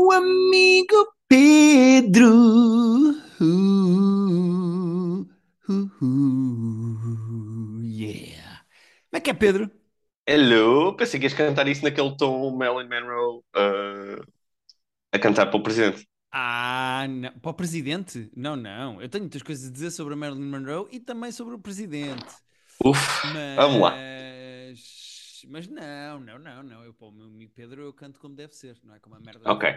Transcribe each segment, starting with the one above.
meu amigo Pedro. Uh, uh, uh, yeah. Como é que é, Pedro? Hello, pensei que ias cantar isso naquele tom Marilyn Monroe uh, a cantar para o presidente. Ah, não. para o presidente? Não, não. Eu tenho muitas coisas a dizer sobre a Marilyn Monroe e também sobre o presidente. Uf, Mas, vamos lá. Mas não, não, não, não. Eu para o meu amigo Pedro eu canto como deve ser, não é como a merda. Ok.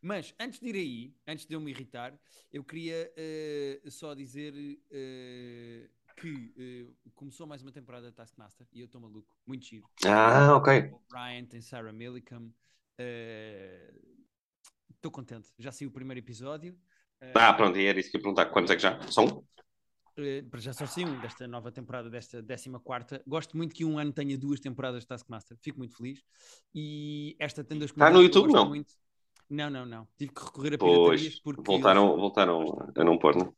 Mas antes de ir aí, antes de eu me irritar, eu queria eh, só dizer eh, que eh, começou mais uma temporada de Taskmaster e eu estou maluco, muito giro. Ah, ok. Tem Ryan, tem Sarah Millican. Estou contente. Já saiu o primeiro episódio. Ah, pronto, e era isso que eu ia perguntar. Quantos é que já são? Uh, para já só saiu um desta nova temporada, desta 14. Gosto muito que um ano tenha duas temporadas de Taskmaster. Fico muito feliz. E esta tem dois Está no YouTube, não? Muito. Não, não, não. Tive que recorrer a pois, porque voltaram, eles... voltaram a não pôr, não?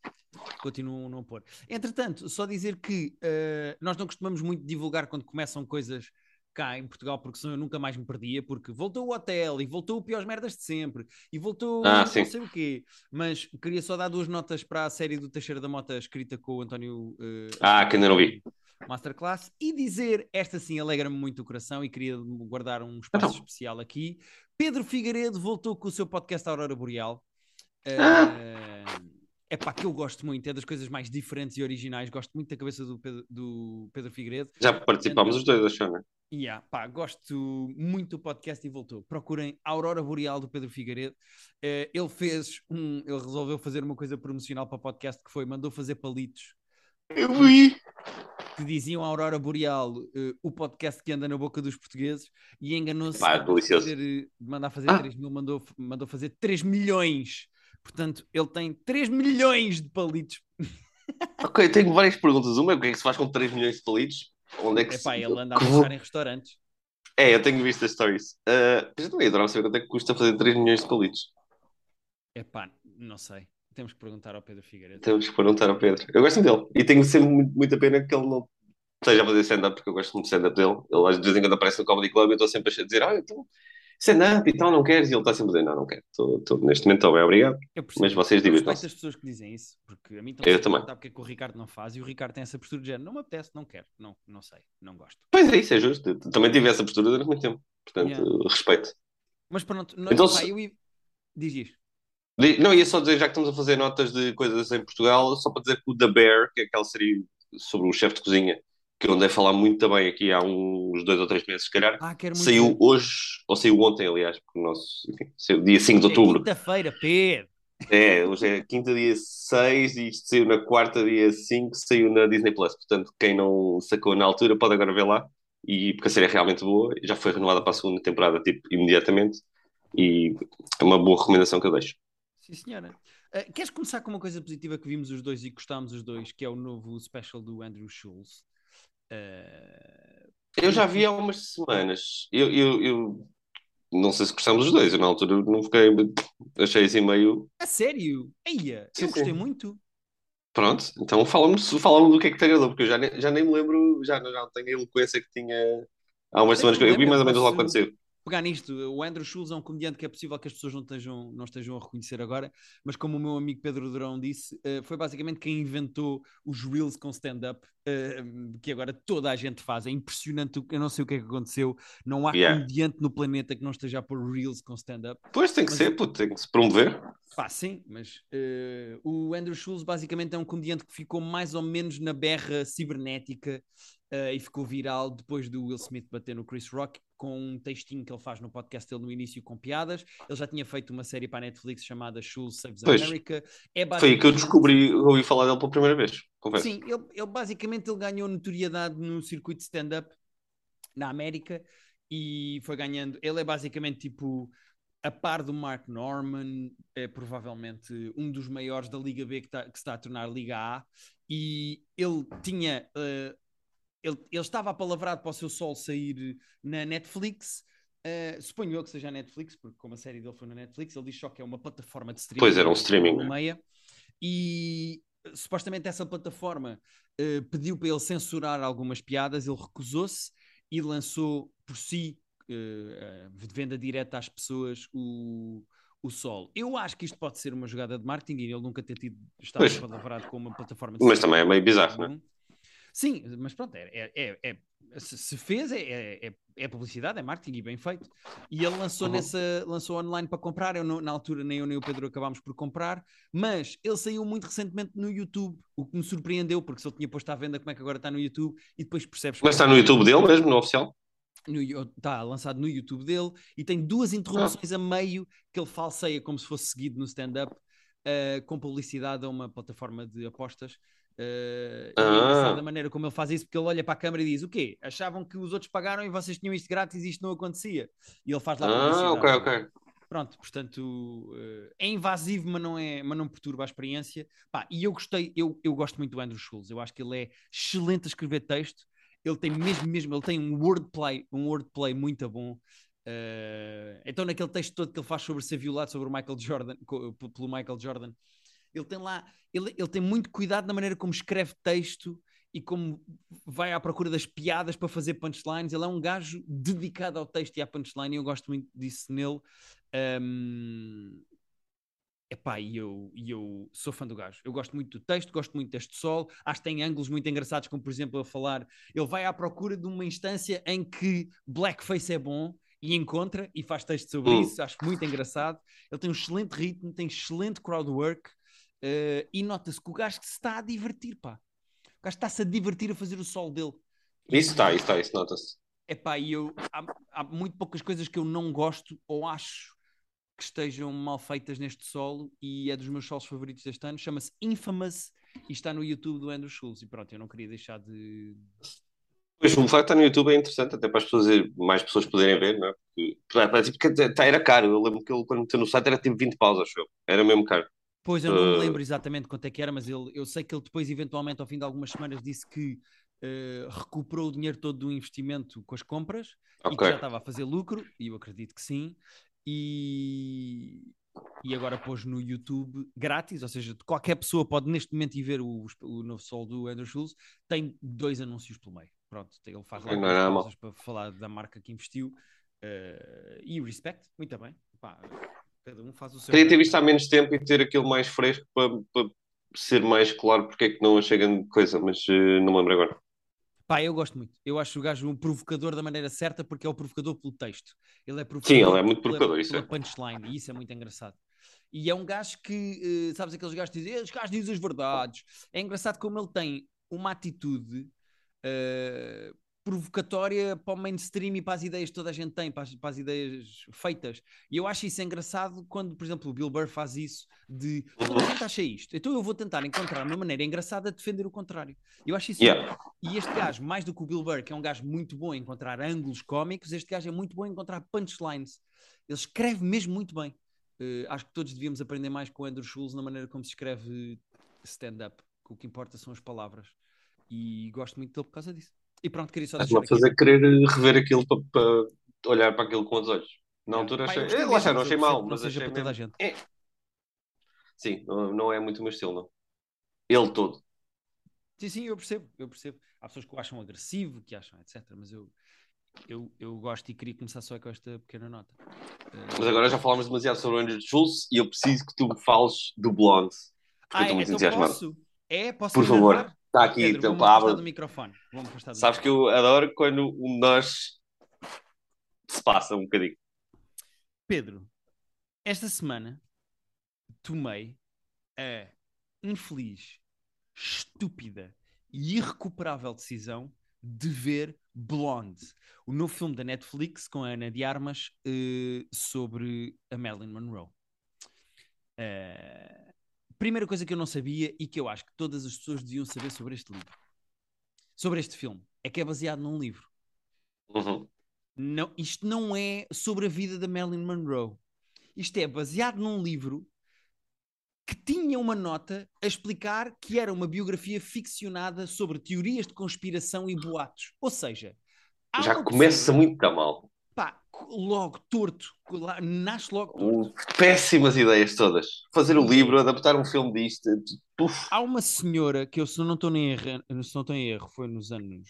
Continuam a não pôr. Entretanto, só dizer que uh, nós não costumamos muito divulgar quando começam coisas cá em Portugal, porque senão eu nunca mais me perdia, porque voltou o hotel e voltou o piores merdas de sempre e voltou ah, não sim. sei o quê. Mas queria só dar duas notas para a série do Teixeira da Mota escrita com o António. Uh, ah, que ainda não vi. Masterclass e dizer, esta sim alegra-me muito o coração e queria guardar um espaço então. especial aqui. Pedro Figueiredo voltou com o seu podcast Aurora Boreal. Uh, é pá, que eu gosto muito, é das coisas mais diferentes e originais. Gosto muito da cabeça do Pedro, do Pedro Figueiredo. Já participámos os dois, achou, né? Yeah, pá, gosto muito do podcast e voltou. Procurem Aurora Boreal do Pedro Figueiredo. Uh, ele fez um, ele resolveu fazer uma coisa promocional para o podcast que foi, mandou fazer palitos. Eu vi! Que diziam Aurora Boreal, uh, o podcast que anda na boca dos portugueses, e enganou-se delicioso. fazer, mandar fazer ah. 3 mil, mandou, mandou fazer 3 milhões. Portanto, ele tem 3 milhões de palitos. Ok, tenho várias perguntas. Uma é o que é que se faz com 3 milhões de palitos? Onde é que Epá, se... ele anda a pensar em restaurantes. É, eu tenho visto as stories. Uh, eu também adorava saber quanto é que custa fazer 3 milhões de palitos. Epá, não sei. Temos que perguntar ao Pedro Figueiredo. Temos que perguntar ao Pedro. Eu gosto dele. E tenho sempre muito, muita pena que ele não esteja a fazer stand-up, porque eu gosto muito de stand-up dele. Ele às vezes em quando aparece no Comedy Club e eu estou sempre a dizer, ah, então stand-up e tal, não queres? E ele está sempre dizer, não, não quero. Tô, tô, neste momento estou bem, obrigado. Mas vocês divirtam-se. Eu as pessoas que dizem isso, porque a mim eu também. porque é que o Ricardo não faz e o Ricardo tem essa postura de género, não me apetece, não quero, não, não sei, não gosto. Pois é, isso é justo. Eu também tive essa postura durante muito tempo. Portanto, yeah. respeito. Mas pronto, não, então, pá, eu... diz isso. Não, ia só dizer, já que estamos a fazer notas de coisas em Portugal, só para dizer que o The Bear, que é aquela série sobre o chefe de cozinha, que eu andei a falar muito também aqui há uns dois ou três meses, se calhar, ah, saiu ver. hoje, ou saiu ontem, aliás, porque o nosso, enfim, saiu dia 5 de outubro. É quinta-feira, Pedro! É, hoje é quinta, dia 6, e isto saiu na quarta, dia 5, saiu na Disney Plus. Portanto, quem não sacou na altura pode agora ver lá. E porque a série é realmente boa, já foi renovada para a segunda temporada, tipo, imediatamente. E é uma boa recomendação que eu deixo. Sim, senhora. Uh, queres começar com uma coisa positiva que vimos os dois e gostámos os dois, que é o novo special do Andrew Schultz? Uh... Eu já vi há umas semanas. Eu, eu, eu, não sei se gostamos os dois. Eu na altura não fiquei. Achei assim meio. A sério? Eia, sim, eu gostei sim. muito. Pronto, então fala-me fala do que é que te agradou, porque eu já nem, já nem me lembro, já, já não tenho a eloquência que tinha há umas semanas. Eu vi mais ou menos lá quando saiu pegar nisto, o Andrew Schultz é um comediante que é possível que as pessoas não estejam, não estejam a reconhecer agora, mas como o meu amigo Pedro Durão disse, uh, foi basicamente quem inventou os Reels com stand-up, uh, que agora toda a gente faz. É impressionante, eu não sei o que é que aconteceu, não há yeah. comediante no planeta que não esteja a pôr Reels com stand-up. Pois tem que mas, ser, puto, tem que se promover. Pá, sim, mas uh, o Andrew Schultz basicamente é um comediante que ficou mais ou menos na berra cibernética Uh, e ficou viral depois do Will Smith bater no Chris Rock com um textinho que ele faz no podcast dele no início com piadas. Ele já tinha feito uma série para a Netflix chamada Schultz Saves pois, America. É basicamente... Foi aí que eu descobri, ouvi falar dele pela primeira vez. Sim, ele, ele basicamente ele ganhou notoriedade no circuito stand-up na América e foi ganhando. Ele é basicamente tipo a par do Mark Norman, é provavelmente um dos maiores da Liga B que, tá, que se está a tornar Liga A, e ele tinha uh, ele, ele estava apalavrado para o seu sol sair na Netflix. Uh, suponho eu que seja a Netflix, porque como a série dele foi na Netflix, ele diz só que é uma plataforma de streaming. Pois era um streaming. Né? Meia, e supostamente essa plataforma uh, pediu para ele censurar algumas piadas, ele recusou-se e lançou por si, uh, de venda direta às pessoas, o, o Sol. Eu acho que isto pode ser uma jogada de marketing e ele nunca ter tido estado palavrado com uma plataforma de Mas streaming. também é meio bizarro, não é? Sim, mas pronto, é, é- é- é- se fez, é, é, é- é publicidade, é marketing e bem feito. E ele lançou Uhum. nessa, lançou online para comprar. Eu, não- na altura, nem eu nem o Pedro acabámos por comprar, mas ele saiu muito recentemente no YouTube, o que me surpreendeu, porque se ele tinha posto à venda, como é que agora está no YouTube? E depois percebes Mas está no YouTube dele mesmo, no oficial? Está lançado no YouTube dele e tem duas interrupções a meio que ele falseia como se fosse seguido no stand-up eh, com publicidade a uma plataforma de apostas. Eh, e é Ah. engraçado a maneira como ele faz isso, porque ele olha para a câmara e diz: O quê? Achavam que os outros pagaram e vocês tinham isto grátis e isto não acontecia. E ele faz lá Ah, ok, ok. Pronto, portanto, eh, é invasivo, mas não, é, mas não perturba a experiência. Pá, e eu gostei, eu, eu gosto muito do Andrew Schultz. Eu acho que ele é excelente a escrever texto. Ele tem mesmo, mesmo, ele tem um wordplay, um wordplay muito bom. Eh, então, naquele texto todo que ele faz sobre ser violado sobre o Michael Jordan, pelo Michael Jordan, ele tem lá, ele, ele tem muito cuidado na maneira como escreve texto e como vai à procura das piadas para fazer punchlines. Ele é um gajo dedicado ao texto e à punchline e eu gosto muito disso nele. Um, epá, e eu, e eu sou fã do gajo. Eu gosto muito do texto, gosto muito deste sol. Acho que tem ângulos muito engraçados, como por exemplo, a falar. Ele vai à procura de uma instância em que blackface é bom e encontra e faz texto sobre Hum. isso. Acho muito engraçado. Ele tem um excelente ritmo, tem excelente crowd work eh, e nota-se que o gajo que se está a divertir, pá. O gajo está-se a divertir a fazer o sol dele. Isso está, isso está, isso nota-se. Epá, e eu, há, há muito poucas coisas que eu não gosto ou acho que estejam mal feitas neste solo e é dos meus solos favoritos deste ano. Chama-se Infamous e está no YouTube do Andrew Schultz. E pronto, eu não queria deixar de. Pois, o facto estar no YouTube é interessante, até para as pessoas, mais pessoas poderem ver, não é? Porque, dizer, tá, era caro. Eu lembro que ele, quando meteu no site, era tipo 20 paus, acho eu. Era mesmo caro. Pois eu não me Uh, lembro exatamente quanto é que era, mas ele, eu sei que ele depois, eventualmente, ao fim de algumas semanas, disse que eh, recuperou o dinheiro todo do investimento com as compras e que já estava a fazer lucro, e eu acredito que sim. E, e agora pôs no YouTube grátis, ou seja, qualquer pessoa pode neste momento ir ver o, o novo sol do Andrew Schultz. Tem dois anúncios pelo meio. Pronto, ele faz lá Não nada pausas para falar da marca que investiu. eh, e o respect, muito bem. Pá, cada um faz o seu. Queria ter visto há menos tempo e ter aquilo mais fresco para, para ser mais claro porque é que não achei grande coisa, mas eh, não me lembro agora. Pá, eu gosto muito. Eu acho o gajo um provocador da maneira certa porque é o provocador pelo texto. Ele é provocador, Sim, ele é muito pela- provocador, isso pela é. punchline e isso é muito engraçado. E é um gajo que, eh, sabes, aqueles gajos que dizem, os gajos dizem as verdades. É engraçado como ele tem uma atitude eh, provocatória para o mainstream e para as ideias que toda a gente tem, para as, para as ideias feitas. E eu acho isso engraçado quando, por exemplo, o Bill Burr faz isso de toda a gente acha isto, então eu vou tentar encontrar uma maneira engraçada de defender o contrário. Eu acho isso Yeah. e este gajo, mais do que o Bill Burr, que é um gajo muito bom em encontrar ângulos cómicos, este gajo é muito bom em encontrar punchlines. Ele escreve mesmo muito bem. Eh, acho que todos devíamos aprender mais com o Andrew Schultz na maneira como se escreve stand-up. que O que importa são as palavras. E gosto muito dele por causa disso. E pronto, queria só deixar aqui. fazer querer eh, rever aquilo para, para olhar para aquilo com os olhos. Na altura Pá, eu achei. gostei Eh, lá está, não eu achei mal, mas achei para toda a mesmo. gente. É. Sim, não, não é muito o meu estilo, não. Ele todo. Sim, sim, eu percebo, eu percebo. Há pessoas que o acham agressivo, que acham, etc. Mas eu, eu, eu gosto e queria começar só com esta pequena nota. Eh, Mas agora já falámos demasiado sobre o Andrew Schultz e eu preciso que tu me fales do Blonde. Porque eu Ah, estou muito então entusiasmado. posso? É? Posso Por favor, narrar? Está aqui, Pedro, então, vou-me afastar do microfone. Afastar do Sabes que microfone. eu adoro quando um de nós se passa um bocadinho. Pedro, esta semana tomei a infeliz, estúpida e irrecuperável decisão de ver Blonde, o novo filme da Netflix com a Ana de Armas eh, sobre a Marilyn Monroe. Eh, primeira coisa que eu não sabia e que eu acho que todas as pessoas deviam saber sobre este livro, sobre este filme, é que é baseado num livro. Uhum. Não, isto não é sobre a vida da Marilyn Monroe. Isto é baseado num livro que tinha uma nota a explicar que era uma biografia ficcionada sobre teorias de conspiração e boatos. Ou seja, Já começa pessoa, muito a mal. pá, logo torto, nasce logo torto. Péssimas ideias todas. Fazer um livro, adaptar um filme disto. Puf. Há uma senhora que eu, se não estou em erro, se não estou em erro, foi nos anos,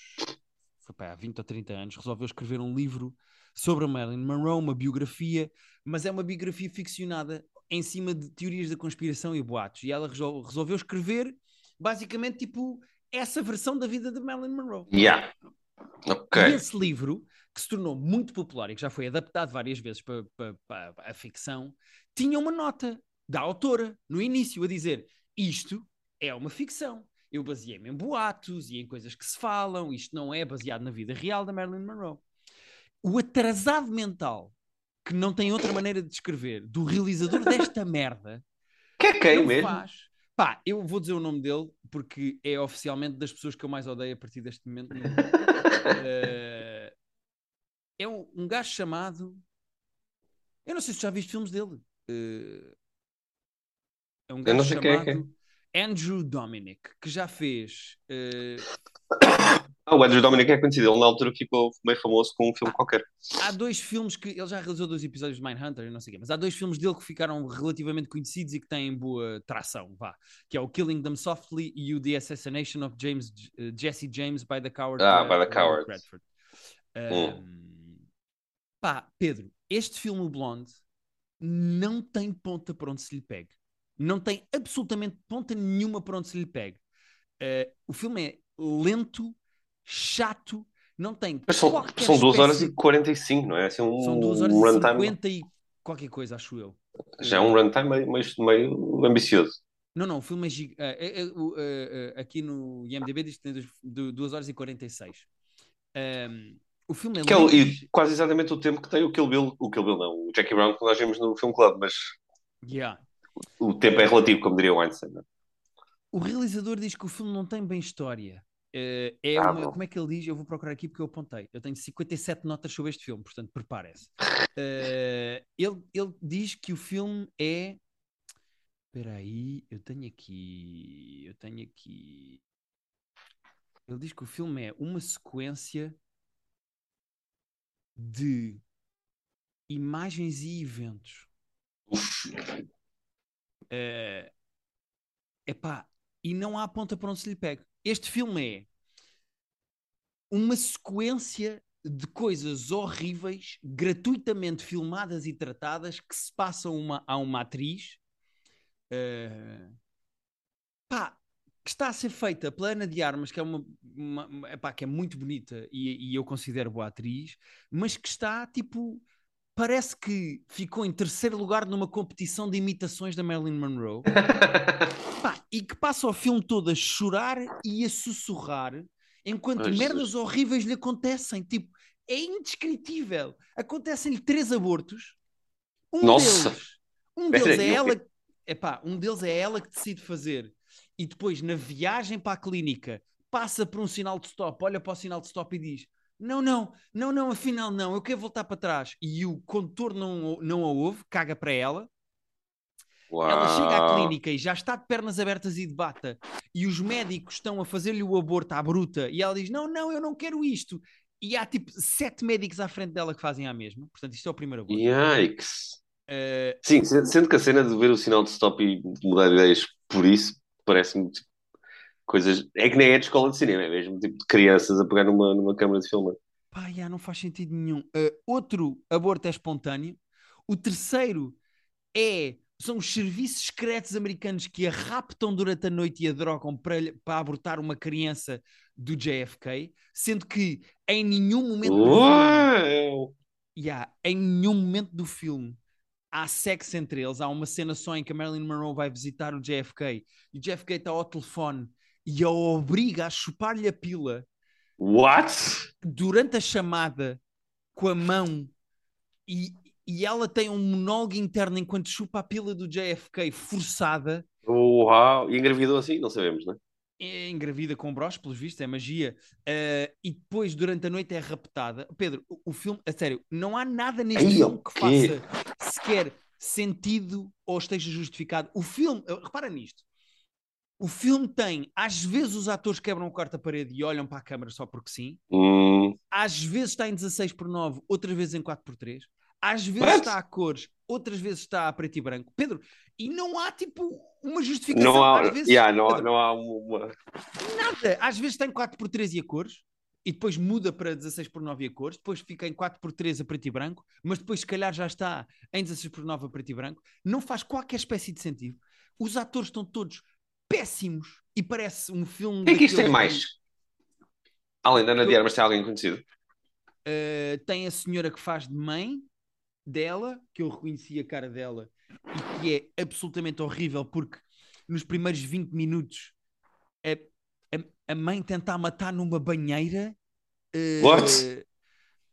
foi pá, há 20 ou 30 anos, resolveu escrever um livro sobre a Marilyn Monroe, uma biografia, mas é uma biografia ficcionada em cima de teorias da conspiração e boatos. E ela resol resolveu escrever, basicamente, tipo, essa versão da vida de Marilyn Monroe. Yeah. Ok. E esse livro, que se tornou muito popular e que já foi adaptado várias vezes para, para, para a ficção, tinha uma nota da autora no início a dizer: Isto é uma ficção. Eu baseei-me em boatos e em coisas que se falam, isto não é baseado na vida real da Marilyn Monroe. O atrasado mental, que não tem outra maneira de descrever, do realizador desta merda, Que é quem mesmo? faz. Pá, eu vou dizer o nome dele porque é oficialmente das pessoas que eu mais odeio a partir deste momento. no mundo. É um, gajo chamado. Eu não sei se tu já viste filmes dele. Eh, é um gajo sei quem é chamado Andrew Dominic, que já fez. eh, Ah, o Andrew Dominic é conhecido. Ele na altura ficou meio famoso com um filme qualquer. há dois filmes que. Ele já realizou dois episódios de Mindhunter, eu não sei o quê, mas há dois filmes dele que ficaram relativamente conhecidos e que têm boa tração, vá. Que é o Killing Them Softly e o The Assassination of James, eh, Jesse James by the Coward. Ah, eh, by the Coward. Redford. Hum. Um, Pá, Pedro, este filme o Blonde não tem ponta para onde se lhe pegue. Não tem absolutamente ponta nenhuma para onde se lhe pegue. Uh, o filme é lento, chato, não tem Mas são, são 2 horas e 45, não é? Assim, um São 2 horas e runtime. 50 e qualquer coisa, acho eu. Já é um runtime meio, meio, ambicioso. Não, não, o filme é, gig... eh, eh, aqui no IMDB diz que tem 2 horas e 46. Um, o filme é Que é o- lento, e quase exatamente o tempo que tem o Kill Bill, o Kill Bill não, o Jackie Brown que nós vimos no Film Club, mas yeah. o tempo é relativo, como diria o Einstein. não é? O realizador diz que o filme não tem bem história. Eh, é Ah, uma- como é que ele diz? Eu vou procurar aqui porque eu apontei. Eu tenho 57 notas sobre este filme, portanto, preparem-se. Eh, ele, ele diz que o filme é. Espera aí, eu tenho aqui. Eu tenho aqui. Ele diz que o filme é uma sequência de imagens e eventos. Uf, Eh, epá, e não há ponta para onde se lhe pegue. Este filme é uma sequência de coisas horríveis, gratuitamente filmadas e tratadas, que se passam uma, a uma atriz eh, pá, que está a ser feita pela Ana de Armas, que é uma, uma- epá, que é muito bonita e, e eu considero boa atriz, mas que está tipo. Parece que ficou em terceiro lugar numa competição de imitações da Marilyn Monroe. E que passa o filme todo a chorar e a sussurrar enquanto Ai, Jesus. merdas horríveis lhe acontecem. Tipo, é indescritível. Acontecem-lhe três abortos. Um Nossa. deles, um deles é ela, epá, um deles é ela que decide fazer. E depois, na viagem para a clínica, passa por um sinal de stop, olha para o sinal de stop e diz: Não, não, não, não, afinal não, eu quero voltar para trás. E o condutor não, não a ouve, caga para ela. Ela chega à Uau. clínica e já está de pernas abertas e de bata, e os médicos estão a fazer-lhe o aborto à bruta, e ela diz: Não, não, eu não quero isto. E há tipo sete médicos à frente dela que fazem a mesma. Portanto, isto é o primeiro aborto. Yikes. Eh, Sim, se- sendo que a cena de ver o sinal de stop e mudar de ideias por isso parece-me tipo, coisas. É que nem é de escola de cinema, é mesmo tipo de crianças a pegar numa, numa câmara de filme. pá, já, não faz sentido nenhum. Eh, outro aborto é espontâneo. O terceiro é. São os serviços secretos americanos que a raptam durante a noite e a drogam para, para abortar uma criança do JFK, sendo que em nenhum momento do filme Uau! Yeah, em nenhum momento do filme há sexo entre eles. Há uma cena só em que a Marilyn Monroe vai visitar o JFK e o JFK está ao telefone e a obriga a chupar-lhe a pila What? durante a chamada com a mão e, e ela tem um monólogo interno enquanto chupa a pila do JFK forçada. Uau! E engravidou assim? Não sabemos, né? É engravida com broche, pelos vistos, é magia. Uh, e depois, durante a noite, é raptada. Pedro, o, o filme, a sério, não há nada neste Ei, filme que faça sequer sentido ou esteja justificado. O filme, repara nisto. O filme tem, às vezes, os atores quebram o quarto parede e olham para a câmara só porque sim. Hum, Às vezes está em 16 por 9, outras vezes em 4 por 3. Às vezes What? está a cores, outras vezes está a preto e branco. Pedro, e não há tipo uma justificação. não há, vezes, yeah, não, há- Pedro, não há uma. Nada. Às vezes tem 4x3 e a cores, e depois muda para 16 por 9 a cores, depois fica em 4 por 3 a preto e branco, mas depois se calhar já está em 16 por 9 a preto e branco. Não faz qualquer espécie de sentido. Os atores estão todos péssimos e parece um filme. Quem é que isto tem mais? Além da Ana Eu- de Armas, tem alguém conhecido? Uh, tem a senhora que faz de mãe dela, que eu reconheci a cara dela, e que é absolutamente horrível, porque nos primeiros 20 minutos a, a, mãe tenta a matar numa banheira uh,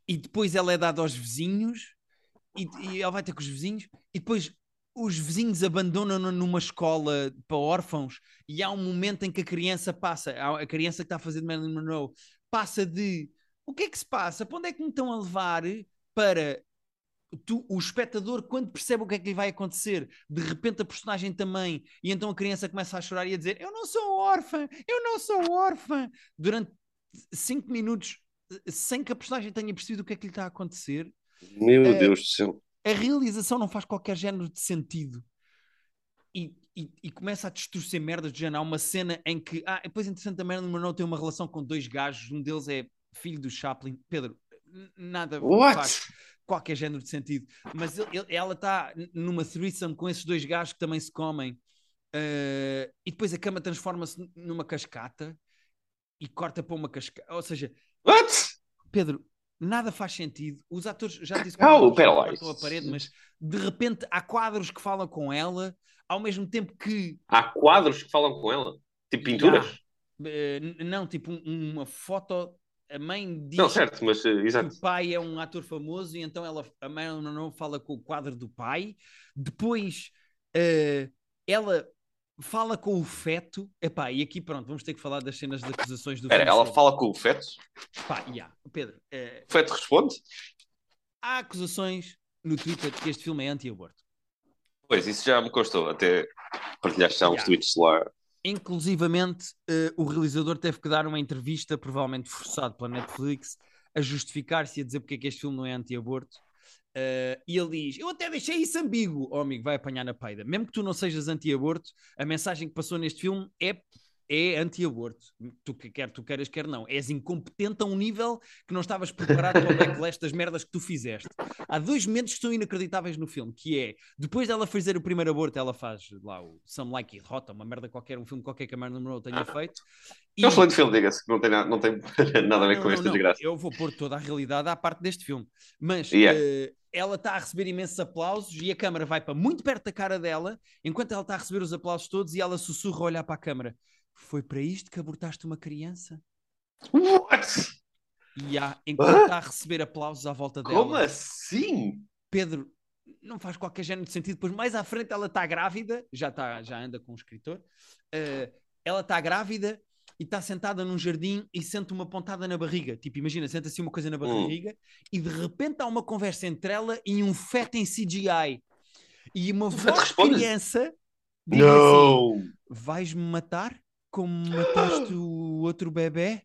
e depois ela é dada aos vizinhos e, e ela vai ter com os vizinhos e depois os vizinhos abandonam-na numa escola para órfãos e há um momento em que a criança passa, a a criança que está a fazer de Marilyn Monroe passa de o que é que se passa? Para onde é que me estão a levar? Para tu, o espectador, quando percebe o que é que lhe vai acontecer, de repente a personagem também, e então a criança começa a chorar e a dizer: Eu não sou órfã, eu não sou órfã, durante cinco minutos, sem que a personagem tenha percebido o que é que lhe está a acontecer. Meu É. Deus do céu. A realização não faz qualquer género de sentido. E, e, e começa a distorcer merdas de género. Há uma cena em que. Ah, depois interessante a Marilyn Monroe tem uma relação com dois gajos, um deles é filho do Chaplin. Pedro, nada What? faz qualquer género de sentido. Mas ele- ele- ela está numa threesome com esses dois gajos que também se comem. eh, e depois a cama transforma-se numa cascata e corta para uma cascata. Ou seja, What? Pedro, nada faz sentido. Os atores já disse que cortam a parede, mas de repente há quadros que falam com ela, ao mesmo tempo que Há quadros que falam com ela? Tipo pinturas? n- não, tipo um- uma foto. A mãe diz Não, certo, mas eh, que o pai é um ator famoso e então ela, a Marilyn Monroe fala com o quadro do pai. Depois eh, ela fala com o feto. Epá, e aqui pronto, vamos ter que falar das cenas de acusações do filme ela fala com o feto? Pá, yeah, Pedro, eh, O feto responde? há acusações no Twitter de que este filme é anti-aborto. Pois, isso já me constou. Até partilhaste já uns Yeah. tweets lá. Inclusivamente, eh, o realizador teve que dar uma entrevista, provavelmente forçado pela Netflix, a justificar-se e a dizer porque é que este filme não é anti-aborto. Eh, e ele diz: Eu até deixei isso ambíguo. Oh, amigo, vai apanhar na peida. Mesmo que tu não sejas anti-aborto, a mensagem que passou neste filme é, é anti-aborto. Tu, que- quer tu queiras, quer não. És incompetente a um nível que não estavas preparado para o backlash das merdas que tu fizeste. Há dois momentos que são inacreditáveis no filme, que é, depois dela fazer o primeiro aborto, ela faz lá o Some Like It Hot, uma merda qualquer, um filme qualquer que a Marilyn Monroe tenha feito. É um excelente filme, diga-se, que não tem, na- não tem nada a ver Não, com não, esta desgraça. Eu vou pôr toda a realidade à parte deste filme. Mas Yeah. eh, ela está a receber imensos aplausos e a câmara vai para muito perto da cara dela, enquanto ela está a receber os aplausos todos e ela sussurra a olhar para a câmara. Foi para isto que abortaste uma criança? What? E há, enquanto está a receber aplausos à volta dela. Como assim? Pedro, não faz qualquer género de sentido. Depois, mais à frente, ela está grávida, já, está, já anda com um escritor. eh, ela está grávida e está sentada num jardim e sente uma pontada na barriga. Tipo, imagina, sente assim uma coisa na Hum. barriga e de repente há uma conversa entre ela e um feto em CGI. E uma voz de criança diz assim: Não! Vais-me matar como mataste o outro bebê?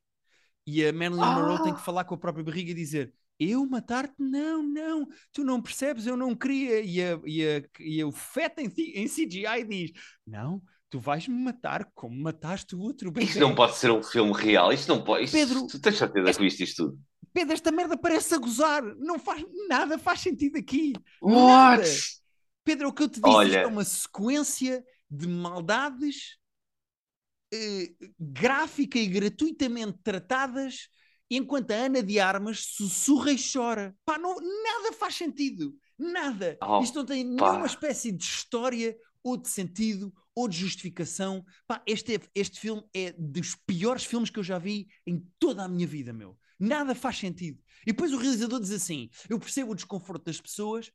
E a Marilyn Monroe tem que Ah! falar com a própria barriga e dizer: Eu matar-te? Não, não, tu não percebes, eu não queria. E, a, e, a, e o feto em, em CGI diz: Não, tu vais-me matar como mataste o outro bebê. Isto não pode ser um filme real. Isto não pode. Isto, Pedro, tu tens certeza que viste isto tudo? Pedro, esta merda parece a gozar. Não faz nada, faz sentido aqui. What? Nada. Pedro, o que eu te disse Olha. isto é uma sequência de maldades eh, gráfica e gratuitamente tratadas, enquanto a Ana de Armas sussurra e chora. Pá, não, nada faz sentido. Nada. Oh, Isto não tem pá. nenhuma espécie de história ou de sentido ou de justificação. Pá, este, é- este filme é dos piores filmes que eu já vi em toda a minha vida, meu. Nada faz sentido. E depois o realizador diz assim: Eu percebo o desconforto das pessoas,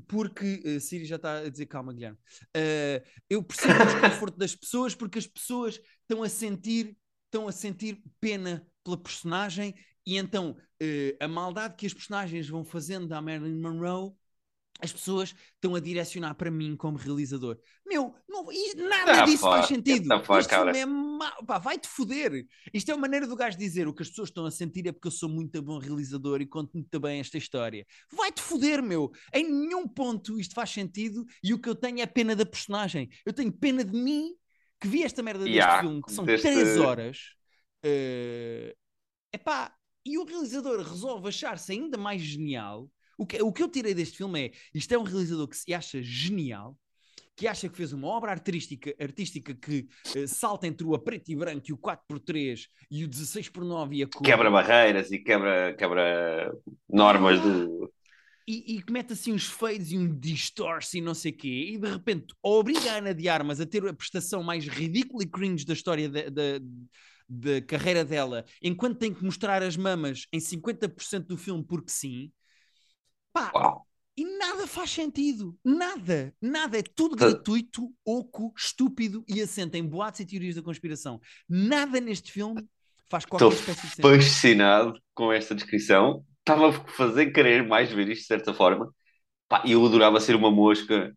porque. Uh, Siri já está a dizer calma, Guilherme. Uh, eu percebo o desconforto das pessoas porque as pessoas estão a sentir, estão a sentir pena pela personagem e então uh, a maldade que as personagens vão fazendo à Marilyn Monroe. As pessoas estão a direcionar para mim como realizador. Meu, não, isto- nada Ah, disso pá, faz sentido. esta pá, Este cara. é mau. Pá, vai-te foder. Isto é uma maneira do gajo dizer o que as pessoas estão a sentir é porque eu sou muito bom realizador e conto muito bem esta história. Vai-te foder, meu. Em nenhum ponto isto faz sentido e o que eu tenho é pena da personagem. Eu tenho pena de mim que vi esta merda deste Yeah, filme, que são deste- três horas. eh, Epá, e o realizador resolve achar-se ainda mais genial. O que, o que eu tirei deste filme é: isto é um realizador que se acha genial, que acha que fez uma obra artística, artística que uh, salta entre o a preto e branco e o 4x3 e o 16x9 e a cor. Quebra barreiras e quebra, quebra normas do. E, e mete assim uns fades e um distorce e não sei o quê, e de repente obriga a Ana de Armas a ter a prestação mais ridícula e cringe da história da, da carreira dela, enquanto tem que mostrar as mamas em 50% do filme porque sim, pá, Uau. e nada faz sentido. Nada, nada. É tudo gratuito, oco, estúpido e assenta em boatos e teorias da conspiração. Nada neste filme faz qualquer Estou espécie de sentido. fascinado com esta descrição. Estava a fazer querer mais ver isto de certa forma. Pá, eu adorava ser uma mosca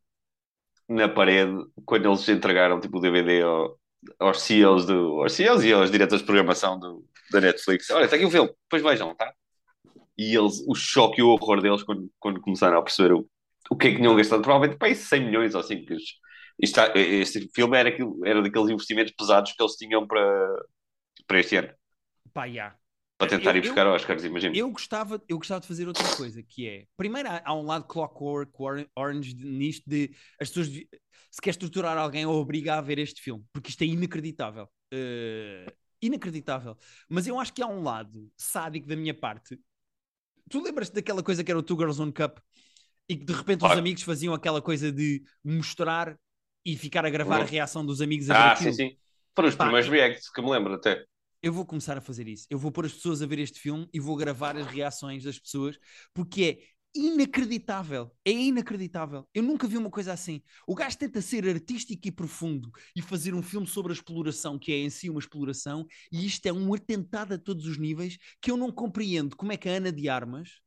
na parede quando eles entregaram tipo o DVD ao, aos CEOs, do, aos CEOs e aos diretores de programação do, da Netflix. Olha, está aqui o filme, depois vejam, tá? E eles, o choque e o horror deles quando, quando começaram a perceber o, o que é que tinham gastado, provavelmente para 100 milhões ou assim. Que isto, este filme era, aquilo, era daqueles investimentos pesados que eles tinham para, para este ano. Pá, yeah. Para tentar eu, ir buscar eu, Oscars, imagino. Eu gostava, eu gostava de fazer outra coisa, que é... Primeiro, há, há um lado clockwork orange nisto de... As pessoas... Se quer estruturar alguém, obriga a ver este filme. Porque isto é inacreditável. Uh, inacreditável. Mas eu acho que há um lado sádico da minha parte. Tu lembras-te daquela coisa que era o Two Girls One Cup? E que de repente claro. os amigos faziam aquela coisa de mostrar e ficar a gravar uhum. a reação dos amigos a ver Ah, aquilo. sim, sim. Foram os Pá, primeiros reacts que me lembro até eu vou começar a fazer isso. Eu vou pôr as pessoas a ver este filme e vou gravar as reações das pessoas, porque é inacreditável. É inacreditável. Eu nunca vi uma coisa assim. O gajo tenta ser artístico e profundo e fazer um filme sobre a exploração, que é em si uma exploração, e isto é um atentado a todos os níveis que eu não compreendo como é que a Ana de Armas.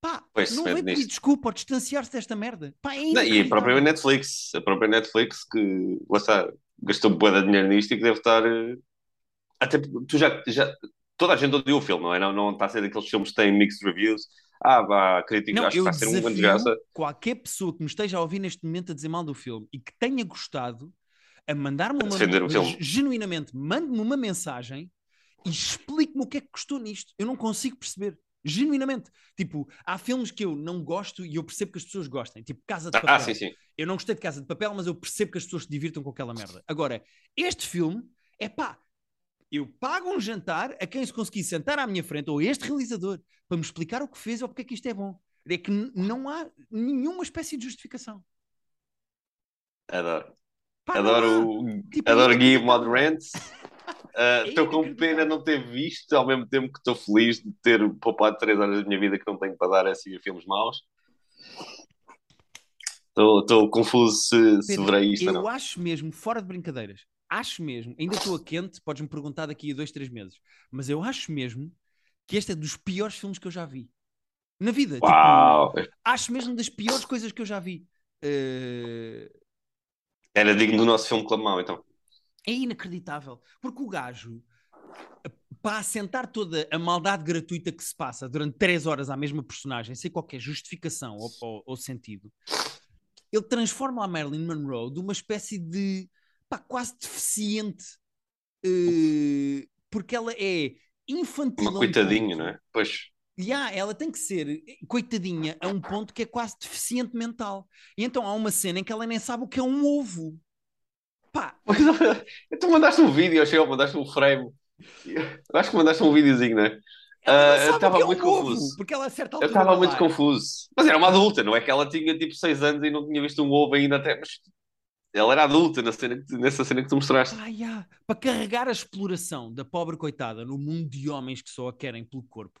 Pá, pois não vem pedir desculpa ou distanciar-se desta merda. Pá, é não, e a própria Netflix, a própria Netflix que lá está, gastou um de dinheiro nisto e que deve estar eh, até tu já, já toda a gente odiou o filme, não é? Não, não está a ser daqueles filmes que têm mixed reviews. Ah, vá, crítico, acho que vai ser uma desgraça. Qualquer pessoa que me esteja a ouvir neste momento a dizer mal do filme e que tenha gostado, a mandar-me uma um genuinamente, mande-me uma mensagem e explique-me o que é que gostou nisto. Eu não consigo perceber. Genuinamente. Tipo, há filmes que eu não gosto e eu percebo que as pessoas gostem. Tipo, Casa de ah, Papel. Ah, sim, sim. Eu não gostei de Casa de Papel, mas eu percebo que as pessoas se divirtam com aquela merda. Agora, este filme é pá, eu pago um jantar a quem se conseguir sentar à minha frente, ou este realizador, para me explicar o que fez ou porque é que isto é bom. É que não há nenhuma espécie de justificação. Adoro. Pá, adoro tipo, adoro é Gui Mod Rants. Estou uh, com pena não ter visto, ao mesmo tempo que estou feliz de ter poupado 3 horas da minha vida que não tenho para dar assim a filmes maus. Estou confuso se, Pedro, se verei isto eu ou não. acho mesmo, fora de brincadeiras, acho mesmo, ainda estou a quente, podes-me perguntar daqui a dois, três meses, mas eu acho mesmo que este é dos piores filmes que eu já vi. Na vida. Tipo, Uau. Tipo, acho mesmo das piores coisas que eu já vi. Uh... Era digno do nosso filme Clamão, então. É inacreditável. Porque o gajo, para assentar toda a maldade gratuita que se passa durante três horas à mesma personagem, sem qualquer justificação ou, ou, ou sentido, ele transforma a Marilyn Monroe de uma espécie de pá, quase deficiente, uh, porque ela é infantil. Uma coitadinha, não é? Pois. Yeah, ela tem que ser coitadinha a um ponto que é quase deficiente mental. E então há uma cena em que ela nem sabe o que é um ovo. Pá. tu mandaste um vídeo, achei, mandaste um frame. Acho que mandaste um videozinho, não é? Uh, eu estava é muito um confuso. Ovo, porque ela acerta Eu estava muito confuso. Mas era uma adulta, não é que ela tinha tipo 6 anos e não tinha visto um ovo ainda até. Mas ela era adulta na cena que, nessa cena que tu mostraste. Ah, yeah. Para carregar a exploração da pobre coitada no mundo de homens que só a querem pelo corpo,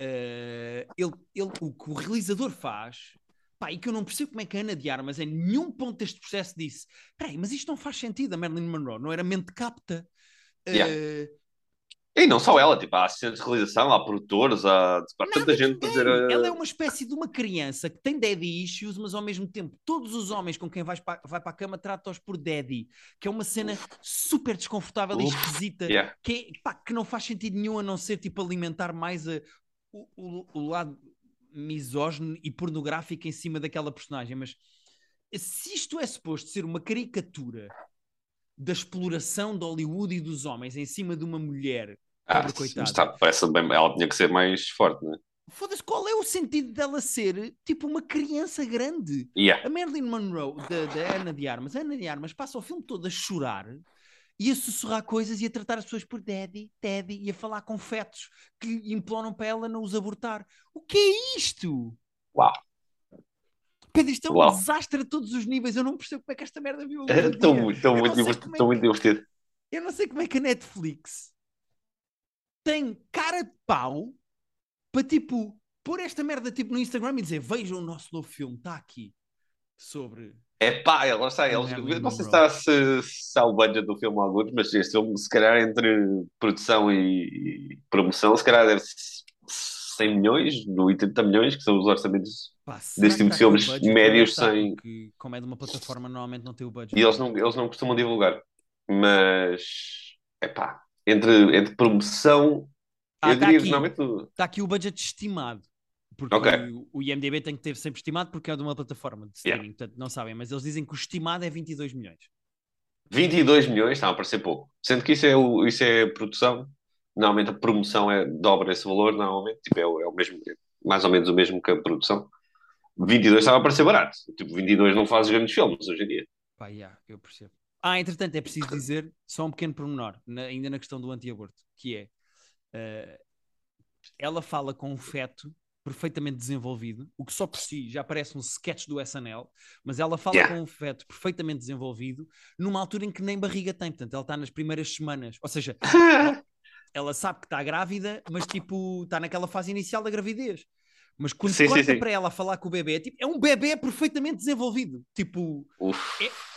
uh, ele, ele, o que o realizador faz, pá, e que eu não percebo como é que a Ana de Armas, em nenhum ponto deste processo, disse: peraí, mas isto não faz sentido. A Marilyn Monroe não era mente capta. Uh, yeah. E não só ela, tipo, há assistentes de realização, há produtores, há tanta gente fazer. A... Ela é uma espécie de uma criança que tem daddy issues, mas ao mesmo tempo todos os homens com quem vais para, vai para a cama tratam-os por daddy, que é uma cena super desconfortável Uf, e esquisita, yeah. que, é, pá, que não faz sentido nenhum a não ser tipo alimentar mais a, o, o, o lado misógino e pornográfico em cima daquela personagem. Mas se isto é suposto ser uma caricatura da exploração de Hollywood e dos homens em cima de uma mulher Ah, Pobre sim, coitada. mas tá, parece bem, ela tinha que ser mais forte, né? Foda-se, qual é o sentido dela ser tipo uma criança grande? Yeah. A Marilyn Monroe, da, Ana de Armas, a Ana de Armas passa o filme todo a chorar e a sussurrar coisas e a tratar as pessoas por daddy, daddy e a falar com fetos que imploram para ela não os abortar. O que é isto? Uau. Pedro, isto é um Uau. desastre a todos os níveis. Eu não percebo como é que esta merda viu. algum Estou muito, estou muito não divertido. é divertido. Eu não sei como é que a Netflix tem cara de pau para tipo pôr esta merda tipo no Instagram e dizer vejam o nosso novo filme, está aqui sobre. É pá, lá está. Eles, eu não sei se se, se há o budget do filme alguns, mas este filme, se calhar entre produção e, e promoção, se calhar deve 100 milhões, 80 milhões, que são os orçamentos. Pá, Desse que tipo de filmes médios sem- Porque, como é de uma plataforma, normalmente não tem o budget. E eles não, eles não costumam divulgar. Mas, é pá, entre, entre promoção, Ah, eu tá diria aqui. normalmente. Está aqui o budget estimado. Porque Ok. o, o IMDB tem que ter sempre estimado porque é de uma plataforma de streaming, portanto não sabem, mas eles dizem que o estimado é 22 milhões. 22 milhões está a parecer pouco. Sendo que isso é, o, isso é produção. Normalmente a promoção é, dobra esse valor, normalmente. Tipo, é, o- é o mesmo, é mais ou menos o mesmo que a produção. 22 estava a parecer barato. Tipo, 22 não faz grandes filmes hoje em dia. Pá, yeah, eu percebo. Ah, entretanto, é preciso dizer só um pequeno pormenor, na- ainda na questão do anti-aborto, que é eh, ela fala com um feto perfeitamente desenvolvido, o que só por si já parece um sketch do SNL, mas ela fala Yeah. com um feto perfeitamente desenvolvido numa altura em que nem barriga tem, portanto, ela está nas primeiras semanas, ou seja, ela sabe que está grávida, mas tipo, está naquela fase inicial da gravidez. Mas quando Sim, sim, corta sim. para ela falar com o bebê, é tipo, é um bebê perfeitamente desenvolvido. Tipo, Uf.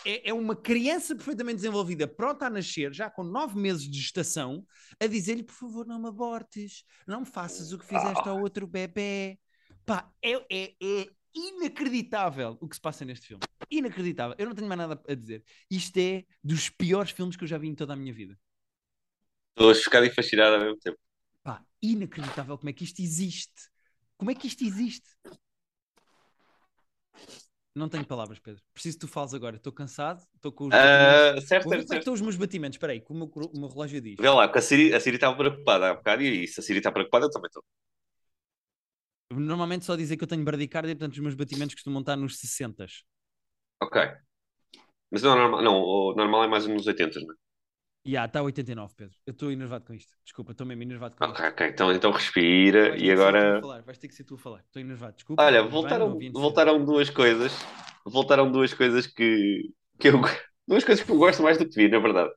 É, é uma criança perfeitamente desenvolvida, pronta a nascer, já com nove meses de gestação, a dizer-lhe, por favor, não me abortes, não me faças o que fizeste ao outro bebê. Pá, é, é, é inacreditável o que se passa neste filme. Inacreditável. Eu não tenho mais nada a dizer. Isto é dos piores filmes que eu já vi em toda a minha vida. Estou chocado e fascinado ao mesmo tempo. Pá, inacreditável como é que isto existe. Como é que isto existe? Não tenho palavras, Pedro. Preciso que tu fales agora. Estou cansado, estou com os batimentos. Ah, certo, como é certo, que estão os meus batimentos. Espera aí, que o meu, o meu relógio diz. Vê lá, porque a Siri, a Siri estava preocupada há bocado e se a Siri está preocupada, eu também estou. Normalmente só dizer que eu tenho bradicardia, portanto os meus batimentos costumam estar nos 60. Ok. Mas não, normal, não, o normal é mais nos 80, não é? E ah, está a 89, Pedro. Eu estou enervado com isto. Desculpa, estou mesmo enervado com Ok, isto. ok. Então, então respira Vais e agora. falar, Vais ter que ser tu a falar. Estou enervado. Desculpa. Olha, mas vai, voltaram, voltaram duas coisas. Voltaram duas coisas que, que eu. Duas coisas que eu gosto mais do que vi, na verdade.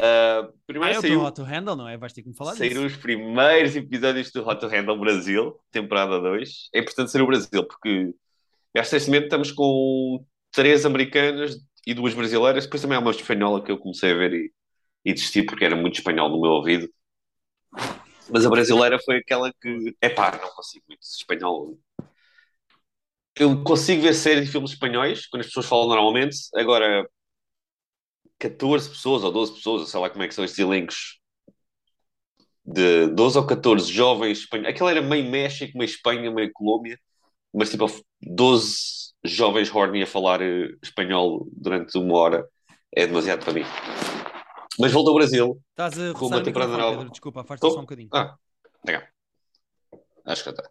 Ah, Ah, primeiro é o saiu, Hot to Handle, não é? Vais ter que me falar saíram disso. os primeiros episódios do Hot to Handle Brasil, temporada 2. É importante ser o Brasil, porque neste momento estamos com três americanas e duas brasileiras. Depois também há uma espanhola que eu comecei a ver e, e desisti porque era muito espanhol no meu ouvido. Mas a brasileira foi aquela que. Epá, não consigo muito espanhol. Eu consigo ver séries e filmes espanhóis quando as pessoas falam normalmente. Agora, 14 pessoas ou 12 pessoas, sei lá como é que são estes elencos de 12 ou 14 jovens espanhóis. Aquela era meio México, meio Espanha, meio Colômbia, mas tipo 12 jovens horny a falar eh, espanhol durante uma hora é demasiado para mim. Mas voltou ao Brasil. Estás a Com uma temporada nova. Pedro. Desculpa, afasta só um bocadinho. Ah, legal. Acho que está.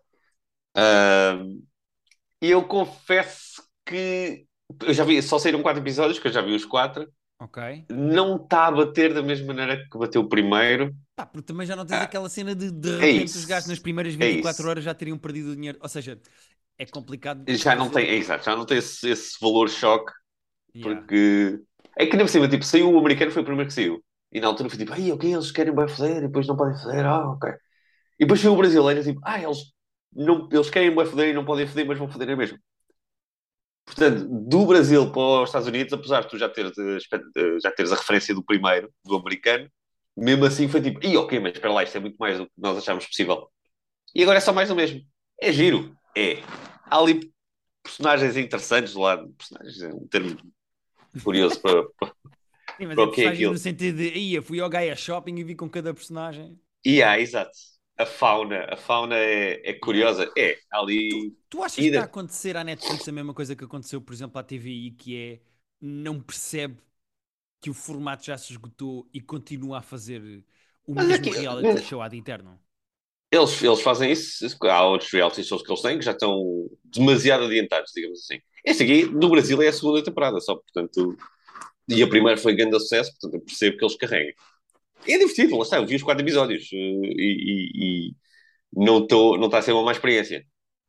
E eu confesso que eu já vi, só saíram quatro episódios, que eu já vi os quatro. Ok. Não está a bater da mesma maneira que bateu o primeiro. Pá, porque também já não tens Ah, aquela cena de de é repente isso. os gajos nas primeiras É 24 isso. horas já teriam perdido o dinheiro. Ou seja, é complicado. Já não tem, é exato, já não tem esse, esse valor choque, Yeah. porque é que nem cima, tipo, saiu o americano, foi o primeiro que saiu. E na altura foi tipo, ai, ok, eles querem bem foder, e depois não podem foder, ah, ok. E depois saiu o brasileiro, tipo, ah, eles, não, eles querem bem foder e não podem foder, mas vão foder é mesmo. Portanto, do Brasil para os Estados Unidos, apesar de tu já teres, espe- eh, já teres a referência do primeiro, do americano, mesmo assim foi tipo, e ok, mas espera lá, isto é muito mais do que nós achámos possível. E agora é só mais do mesmo. É giro, é. Há ali personagens interessantes lado. Personagens é um termo curioso para. para- Sim, mas para é o que é aquilo. no sentido de, ia, fui ao Gaia Shopping e vi com cada personagem. E há, exato. A fauna, a fauna é, é curiosa. É, ali. Tu achas E que está a acontecer à Netflix a mesma coisa que aconteceu, por exemplo, à TVI, que é não percebe que o formato já se esgotou e continua a fazer o Mas mesmo aqui- reality show ad eterno. Eles, eles fazem isso. Há outros reality shows que eles têm que já estão demasiado adiantados, digamos assim. Este aqui, do Brasil, é a segunda temporada só, portanto. E a primeira foi grande sucesso, portanto, eu percebo que eles carreguem. É divertido, lá está, eu vi os quatro episódios eh, e, e- e não, tô, não está a ser uma má experiência.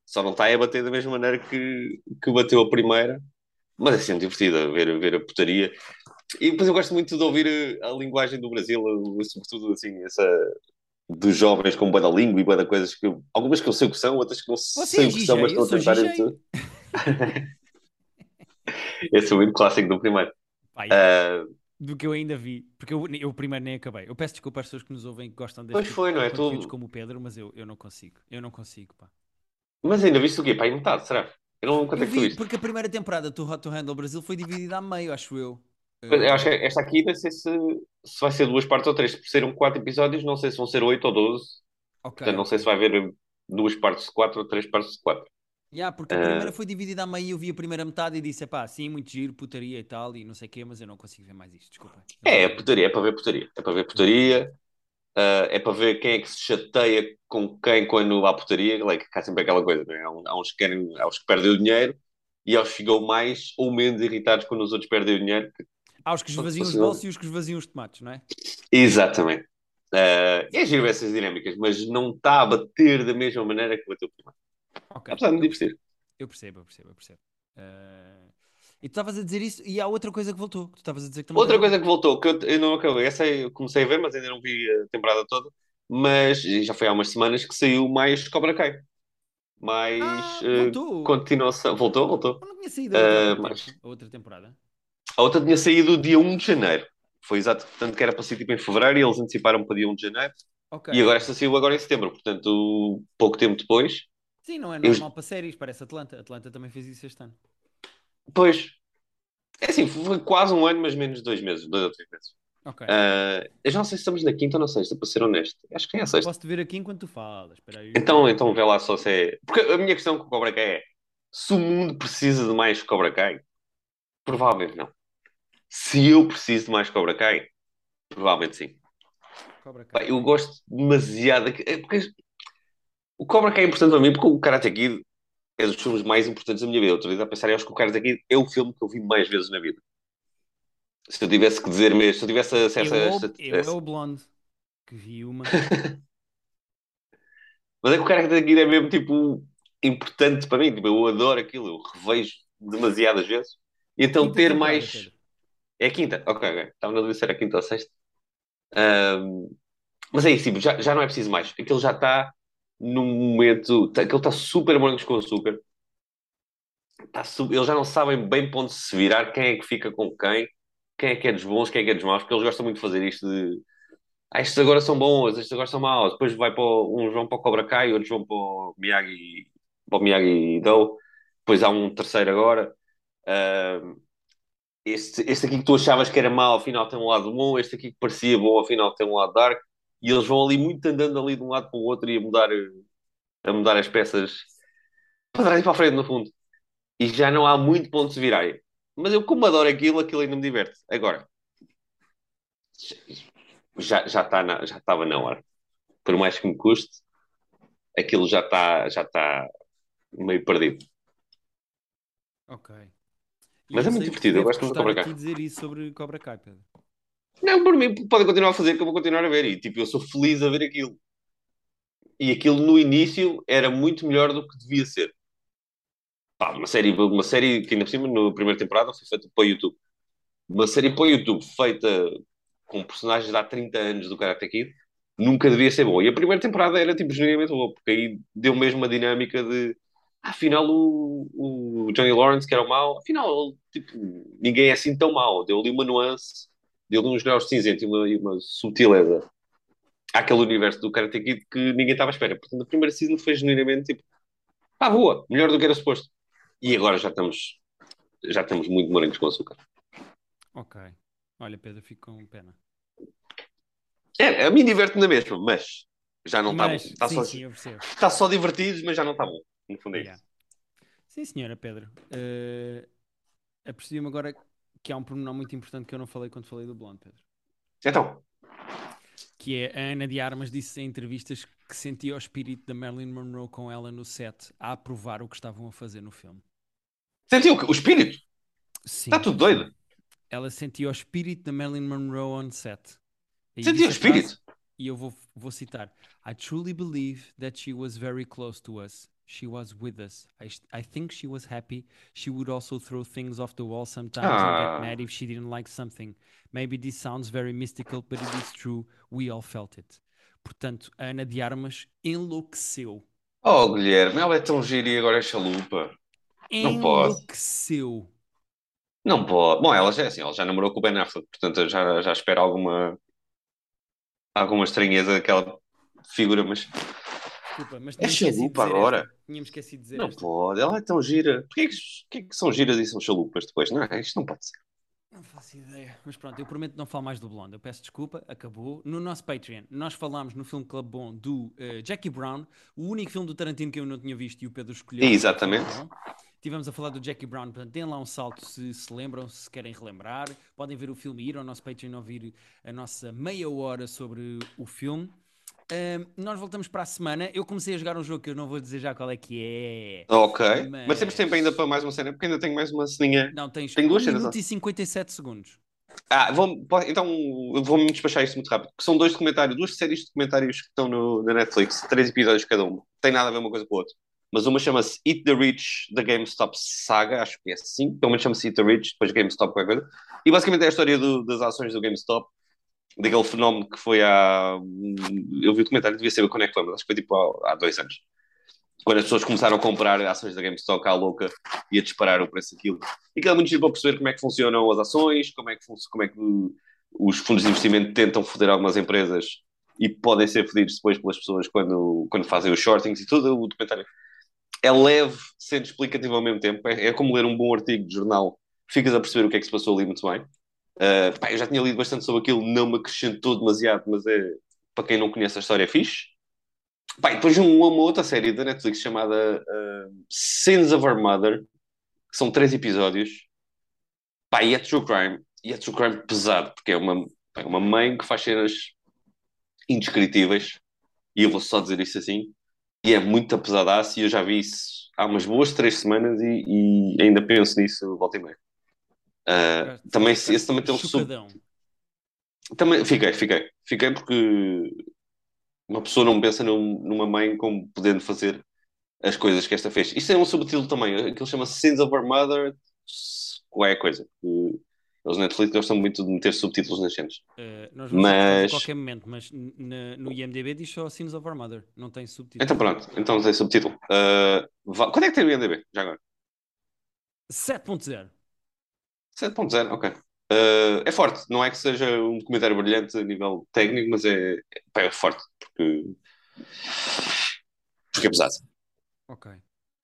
Só não está a bater da mesma maneira que, que bateu a primeira, mas é sempre divertido a ver, ver a putaria. E depois eu gosto muito de ouvir eh, a, linguagem do Brasil, eh, sobretudo assim, essa dos jovens com boa da língua e boa da coisas que eu, algumas que eu sei o que são, outras que não Você sei é o que são, mas estou a tentar. Esse é o muito clássico do primeiro. Pá, Ah, do que eu ainda vi, porque eu, eu primeiro nem acabei. Eu peço desculpa às pessoas que nos ouvem que gostam deste Pois tipo foi, não é? Tu- como o Pedro, mas eu, eu não consigo. Eu não consigo, pá. mas ainda viste o quê? Pá, em metade, será? Eu não quanto é vi, porque a primeira temporada do Hot to Handle Brasil foi dividida a meio, acho eu. Eu acho que esta aqui não sei se, se vai ser duas partes ou três. Por serem quatro episódios, não sei se vão ser oito ou doze. Ok, Portanto, não sei se vai haver duas partes de quatro ou três partes de quatro. Yeah, porque a Eh, primeira foi dividida a meio eu vi a primeira metade e disse, pá, sim, muito giro, putaria e tal, e não sei o quê, mas eu não consigo ver mais isto, desculpa. É, é putaria, é para ver putaria. É para ver putaria, ah, é para ver quem é que se chateia com quem quando há putaria. Like, há sempre aquela coisa, não é? Há, uns que querem, há uns que perdem o dinheiro e há os que ficam mais ou menos irritados quando os outros perdem o dinheiro. Há os que esvaziam os bolsos e os que esvaziam os tomates, não é? Exatamente. Ah, é giro essas dinâmicas, mas não está a bater da mesma maneira que bateu o primeiro. Ok. Apesar de me divertir. Eu percebo, eu percebo, eu percebo. Eh, E tu estavas a dizer isso, e há outra coisa que voltou. Tu estavas a dizer que. Outra coisa que voltou, que eu, eu não acabei, essa eu comecei a ver, mas ainda não vi a temporada toda. Mas já foi há umas semanas que saiu mais Cobra Kai. Mais Ah, eh, voltou. continuação. Voltou, voltou. Eu não tinha saído a outra, Eh, mas- a outra temporada. A outra tinha saído dia 1 de janeiro. Foi exato, portanto, que era para ser tipo em fevereiro e eles anteciparam para dia 1 de janeiro. Ok. E agora esta saiu agora em setembro, portanto, pouco tempo depois. Sim, não é eu- normal para séries, parece Atlanta. Atlanta também fez isso este ano. Pois, é assim, foi quase um ano, mas menos de dois meses, dois ou três meses. Ok. Ah, eu já não sei se estamos na quinta ou na sexta, para ser honesto. Acho que é a sexta. Posso-te ver aqui enquanto tu falas. Espera aí. Então, então vê lá só se é. Porque a minha questão com o Cobra Kai é: se o mundo precisa de mais Cobra Kai, provavelmente não. Se eu preciso de mais Cobra Kai, provavelmente sim. Cobra Pá, Kai. eu gosto demasiado. é Porque o Cobra Kai é importante para mim porque o Karate Kid é dos filmes mais importantes da minha vida. Outra vez a pensar, eu acho que o Karate Kid é o filme que eu vi mais vezes na vida. Se eu tivesse que dizer mesmo, se eu tivesse acesso a Eu, esta. eu é o Blonde, que vi uma. Mas é que o Karate Kid é mesmo tipo importante para mim. Tipo, eu adoro aquilo, eu revejo demasiadas vezes. Então ter temporada, mais. É a quinta? Ok, ok. Estava na dúvida se era a quinta ou a sexta. Ahm, Mas é isso, tipo, já, já não é preciso mais. Aquilo já está num momento. tá- Aquilo está super morangos com açúcar. Tá Eles já não sabem bem para onde se virar, quem é que fica com quem, quem é que é dos bons, quem é que é dos maus, porque eles gostam muito de fazer isto de. Ah, estes agora são bons, estes agora são maus. Depois vai para o- uns vão para o Cobra Kai, outros vão para o Miyagi, para o Miyagi Do. Depois há um terceiro agora. Ahm, este, este aqui que tu achavas que era mau, afinal tem um lado bom. Este aqui que parecia bom, afinal tem um lado dark. E eles vão ali muito andando ali de um lado para o outro e a mudar, a mudar as peças para trás e para a frente, no fundo. E já não há muito ponto de virar. Mas eu, como adoro aquilo, aquilo ainda me diverte. Agora, já, já, está na- já estava na hora. Por mais que me custe, aquilo já está já está meio perdido. Ok. Mas é muito divertido, eu gosto muito de Cobra Kai. dizer isso sobre Cobra Kai, Pedro. Não, por mim, podem continuar a fazer, que eu vou continuar a ver. E tipo, eu sou feliz a ver aquilo. E aquilo no início era muito melhor do que devia ser. Pá, uma série, uma série que ainda por cima, na primeira temporada, foi feita para o YouTube. Uma série para o YouTube feita com personagens de há 30 anos do Karate Kid nunca devia ser bom. E a primeira temporada era tipo genuinamente boa, porque aí deu mesmo uma dinâmica de afinal o, o Johnny Lawrence que era o mau, afinal tipo, ninguém é assim tão mau. Deu ali uma nuance, deu ali uns graus de cinzento e uma, e uma subtileza àquele universo do Karate Kid que ninguém estava à espera. Portanto, a primeira season foi genuinamente tipo, pá, boa, melhor do que era suposto. E agora já estamos, já estamos muito morangos com açúcar. Ok. Olha, Pedro, fico com pena. É, a mim diverte na mesma, mas já não está bom. Está só, sim, está só divertidos, mas já não está bom. No fundo é Yeah. isso. Sim, senhora, Pedro. Uh, Apercebi-me agora que há um pormenor muito importante que eu não falei quando falei do Blonde, Pedro. Então, que é a Ana de Armas disse em entrevistas que sentia o espírito da Marilyn Monroe com ela no set a aprovar o que estavam a fazer no filme. Sentiu o espírito? Sim. Está tudo doido. Ela sentia o espírito da Marilyn Monroe on set. Sentiu o a frase- espírito? E eu vou, vou citar: I truly believe that she was very close to us. She was with us. I, I think she was happy. She would also throw things off the wall sometimes and Ah. get mad if she didn't like something. Maybe this sounds very mystical, but it is true. We all felt it. Portanto, a Ana de Armas enlouqueceu. Oh, Guilherme, ela é tão gira e agora é chalupa. Não pode. Enlouqueceu. Não pode. Bom, ela já é assim, ela já namorou com o Ben Affleck, portanto já, já espero alguma, alguma estranheza daquela figura, mas Desculpa, mas É chalupa agora. esta. Tínhamos esquecido de dizer não esta. pode. Ela é tão gira. Porquê que, porquê que são giras e são chalupas depois? Não, isto não pode ser. Não faço ideia. Mas pronto, eu prometo não falar mais do Blonde. Eu peço desculpa, acabou. No nosso Patreon, nós falámos no Filme Club Bom do eh, Jackie Brown, o único filme do Tarantino que eu não tinha visto e o Pedro escolheu. Exatamente. Tivemos a falar do Jackie Brown, portanto, deem lá um salto se se lembram, se querem relembrar. Podem ver o filme e ir ao nosso Patreon ouvir a nossa meia hora sobre o filme. Nós voltamos para a semana. Eu comecei a jogar um jogo que eu não vou dizer já qual é que é. Ok. Mas- Mas... temos tempo ainda para mais uma cena, porque ainda tenho mais uma ceninha. Não, tens Tenho duas 1 cenas, minuto e 57 segundos. Ah, vou, então vou-me despachar isto muito rápido. São dois documentários, duas séries de documentários que estão no, na Netflix, três episódios cada um. Tem nada a ver uma coisa com a outra. Mas uma chama-se Eat the Rich, da GameStop Saga, acho que é assim. Pelo menos chama-se Eat the Rich, depois GameStop qualquer coisa. E basicamente é a história do- das ações do GameStop, daquele fenómeno que foi há. Eu vi o documentário, devia saber quando é que foi, mas acho que foi tipo há, há dois anos. Quando as pessoas começaram a comprar ações da GameStop à louca e a disparar o preço daquilo. E que é muito giro para perceber como é que funcionam as ações, como é que, como é que os fundos de investimento tentam foder algumas empresas e podem ser fodidos depois pelas pessoas quando, quando fazem os shortings e tudo. O documentário é leve, sendo explicativo ao mesmo tempo. É, é como ler um bom artigo de jornal. Ficas a perceber o que é que se passou ali muito bem. Uh, pá, eu já tinha lido bastante sobre aquilo, não me acrescentou demasiado, mas é para quem não conhece a história é fixe. Pá, e depois uma, uma outra série da Netflix chamada uh, Sins of Our Mother, que são três episódios. Pá, e é true crime. E é true crime pesado, porque é uma, pá, é uma mãe que faz cenas indescritíveis. E eu vou só dizer isso assim. E é muito pesadaço. E eu já vi isso há umas boas três semanas e, e ainda penso nisso volta e meia. Uh, também, esse também tem um sub, também, fiquei, fiquei. Fiquei porque uma pessoa não pensa num- numa mãe como podendo fazer as coisas que esta fez. Isso é um subtítulo também. Aquilo chama-se Sins of Our Mother. Qual é a coisa? Eles na Netflix gostam muito de meter subtítulos nas cenas. Uh, nós vamos Mas- a qualquer momento, mas no IMDB diz só Sins of Our Mother, não tem subtítulo. Então pronto, então tem subtítulo. Uh, Quando é que tem o IMDb? Já agora? 7.0. 7.0, ok. Uh, é forte, não é que seja um documentário brilhante a nível técnico, mas é, pá, é forte, porque, porque é pesado. Ok.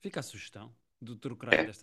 Fica a sugestão do crime É. desta